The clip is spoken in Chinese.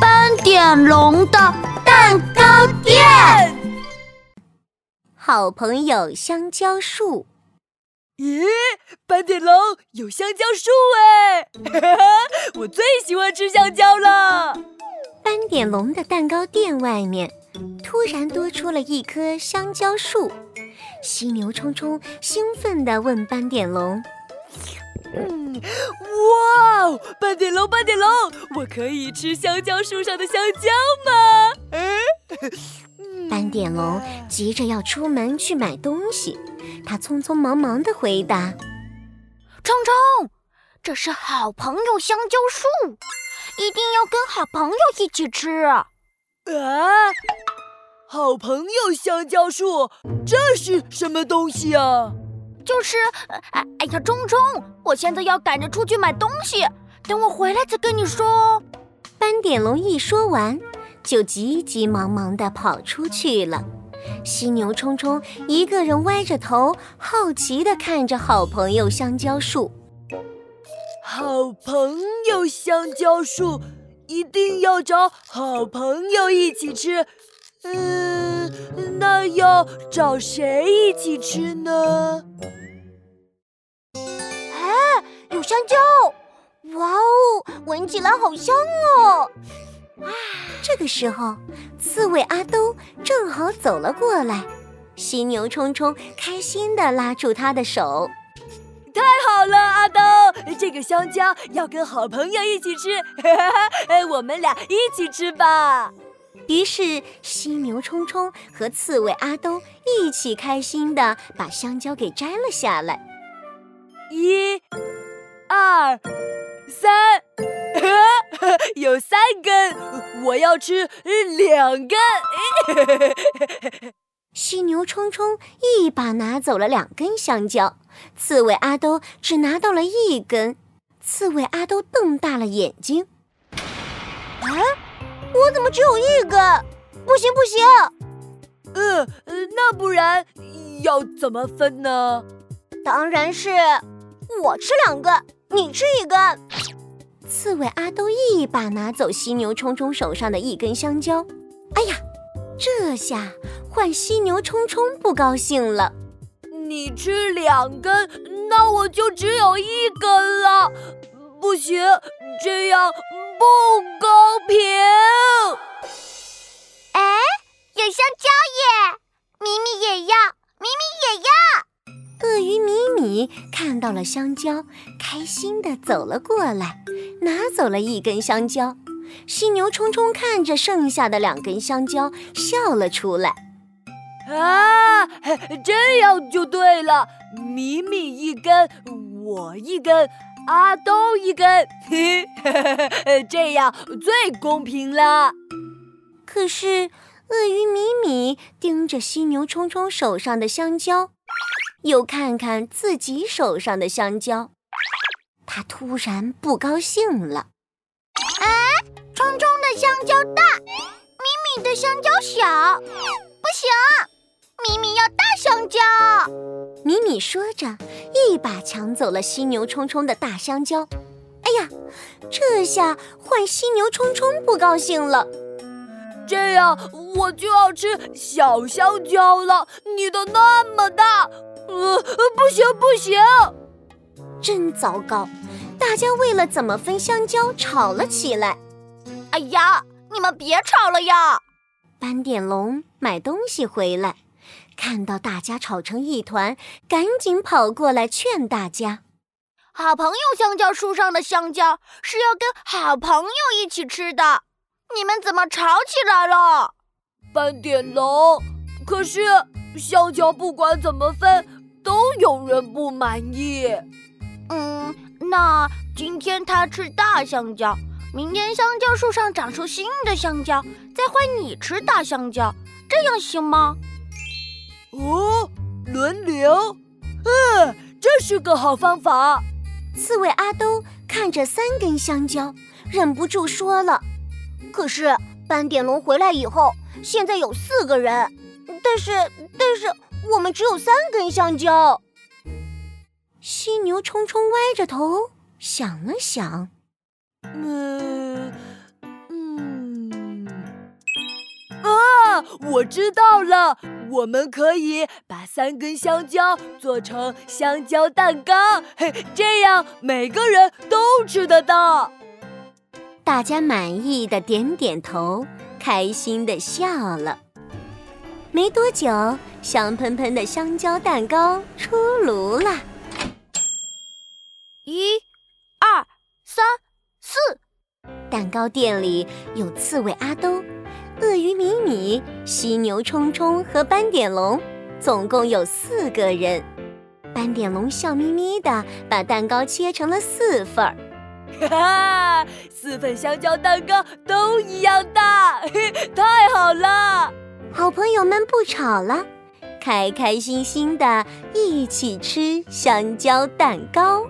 斑点龙的蛋糕店。好朋友香蕉树。咦，斑点龙有香蕉树哎！我最喜欢吃香蕉了。斑点龙的蛋糕店外面突然多出了一棵香蕉树。犀牛冲冲兴奋地问斑点龙：“嗯，哇哦，斑点龙，斑点龙，我可以吃香蕉树上的香蕉吗？”嗯，斑点龙急着要出门去买东西，他匆匆忙忙地回答：“冲冲，这是好朋友香蕉树，一定要跟好朋友一起吃。”啊。好朋友香蕉树，这是什么东西啊？就是，哎哎呀，冲冲，我现在要赶着出去买东西，等我回来再跟你说哦。斑点龙一说完，就急急忙忙地跑出去了。犀牛冲冲一个人歪着头，好奇地看着好朋友香蕉树。好朋友香蕉树，一定要找好朋友一起吃。嗯，那要找谁一起吃呢？香蕉！哇哦，闻起来好香哦！啊，这个时候，刺猬阿兜正好走了过来，犀牛冲冲开心地拉住他的手。太好了，阿兜，这个香蕉要跟好朋友一起吃，我们俩一起吃吧。于是，犀牛冲冲和刺猬阿兜一起开心地把香蕉给摘了下来。一、二、三，有三根，我要吃两根。犀牛冲冲一把拿走了两根香蕉，刺猬阿兜只拿到了一根。刺猬阿兜瞪大了眼睛。啊！我怎么只有一根？不行不行！呃，那不然要怎么分呢？当然是我吃两根，你吃一根。刺猬阿兜一把拿走犀牛冲冲手上的一根香蕉。哎呀，这下换犀牛冲冲不高兴了。你吃两根，那我就只有一根了。不行，这样。不公平！哎，有香蕉耶！咪咪也要，咪咪也要。鳄鱼米米看到了香蕉，开心地走了过来，拿走了一根香蕉。犀牛冲冲看着剩下的两根香蕉，笑了出来。啊，这样就对了，米米一根，我一根。阿东一根，这样最公平了。可是，鳄鱼米米盯着犀牛冲冲手上的香蕉，又看看自己手上的香蕉，他突然不高兴了。哎，冲冲的香蕉大，米米的香蕉小，不行，米米要大香蕉。米米说着。一把抢走了犀牛冲冲的大香蕉，哎呀，这下换犀牛冲冲不高兴了。这样我就要吃小香蕉了，你的那么大，呃，不行不行，真糟糕！大家为了怎么分香蕉吵了起来。哎呀，你们别吵了呀！斑点龙买东西回来。看到大家吵成一团，赶紧跑过来劝大家：“好朋友香蕉树上的香蕉是要跟好朋友一起吃的，你们怎么吵起来了？”斑点龙，可是香蕉不管怎么分，都有人不满意。嗯，那今天他吃大香蕉，明天香蕉树上长出新的香蕉，再换你吃大香蕉，这样行吗？哦，轮流，嗯，这是个好方法。刺猬阿兜看着三根香蕉，忍不住说了：“可是斑点龙回来以后现在有四个人但是但是我们只有三根香蕉。犀牛冲冲歪着头想了想嗯嗯。啊我知道了我们可以把三根香蕉做成香蕉蛋糕嘿这样每个人都吃得到。大家满意的点点头，开心的笑了。没多久，香喷喷的香蕉蛋糕出炉了。一、二、三、四，蛋糕店里有刺猬阿兜。鳄鱼米米、犀牛冲冲和斑点龙，总共有四个人。斑点龙笑眯眯的把蛋糕切成了四份儿，哈哈，四份香蕉蛋糕都一样大，太好了！好朋友们不吵了，开开心心的一起吃香蕉蛋糕。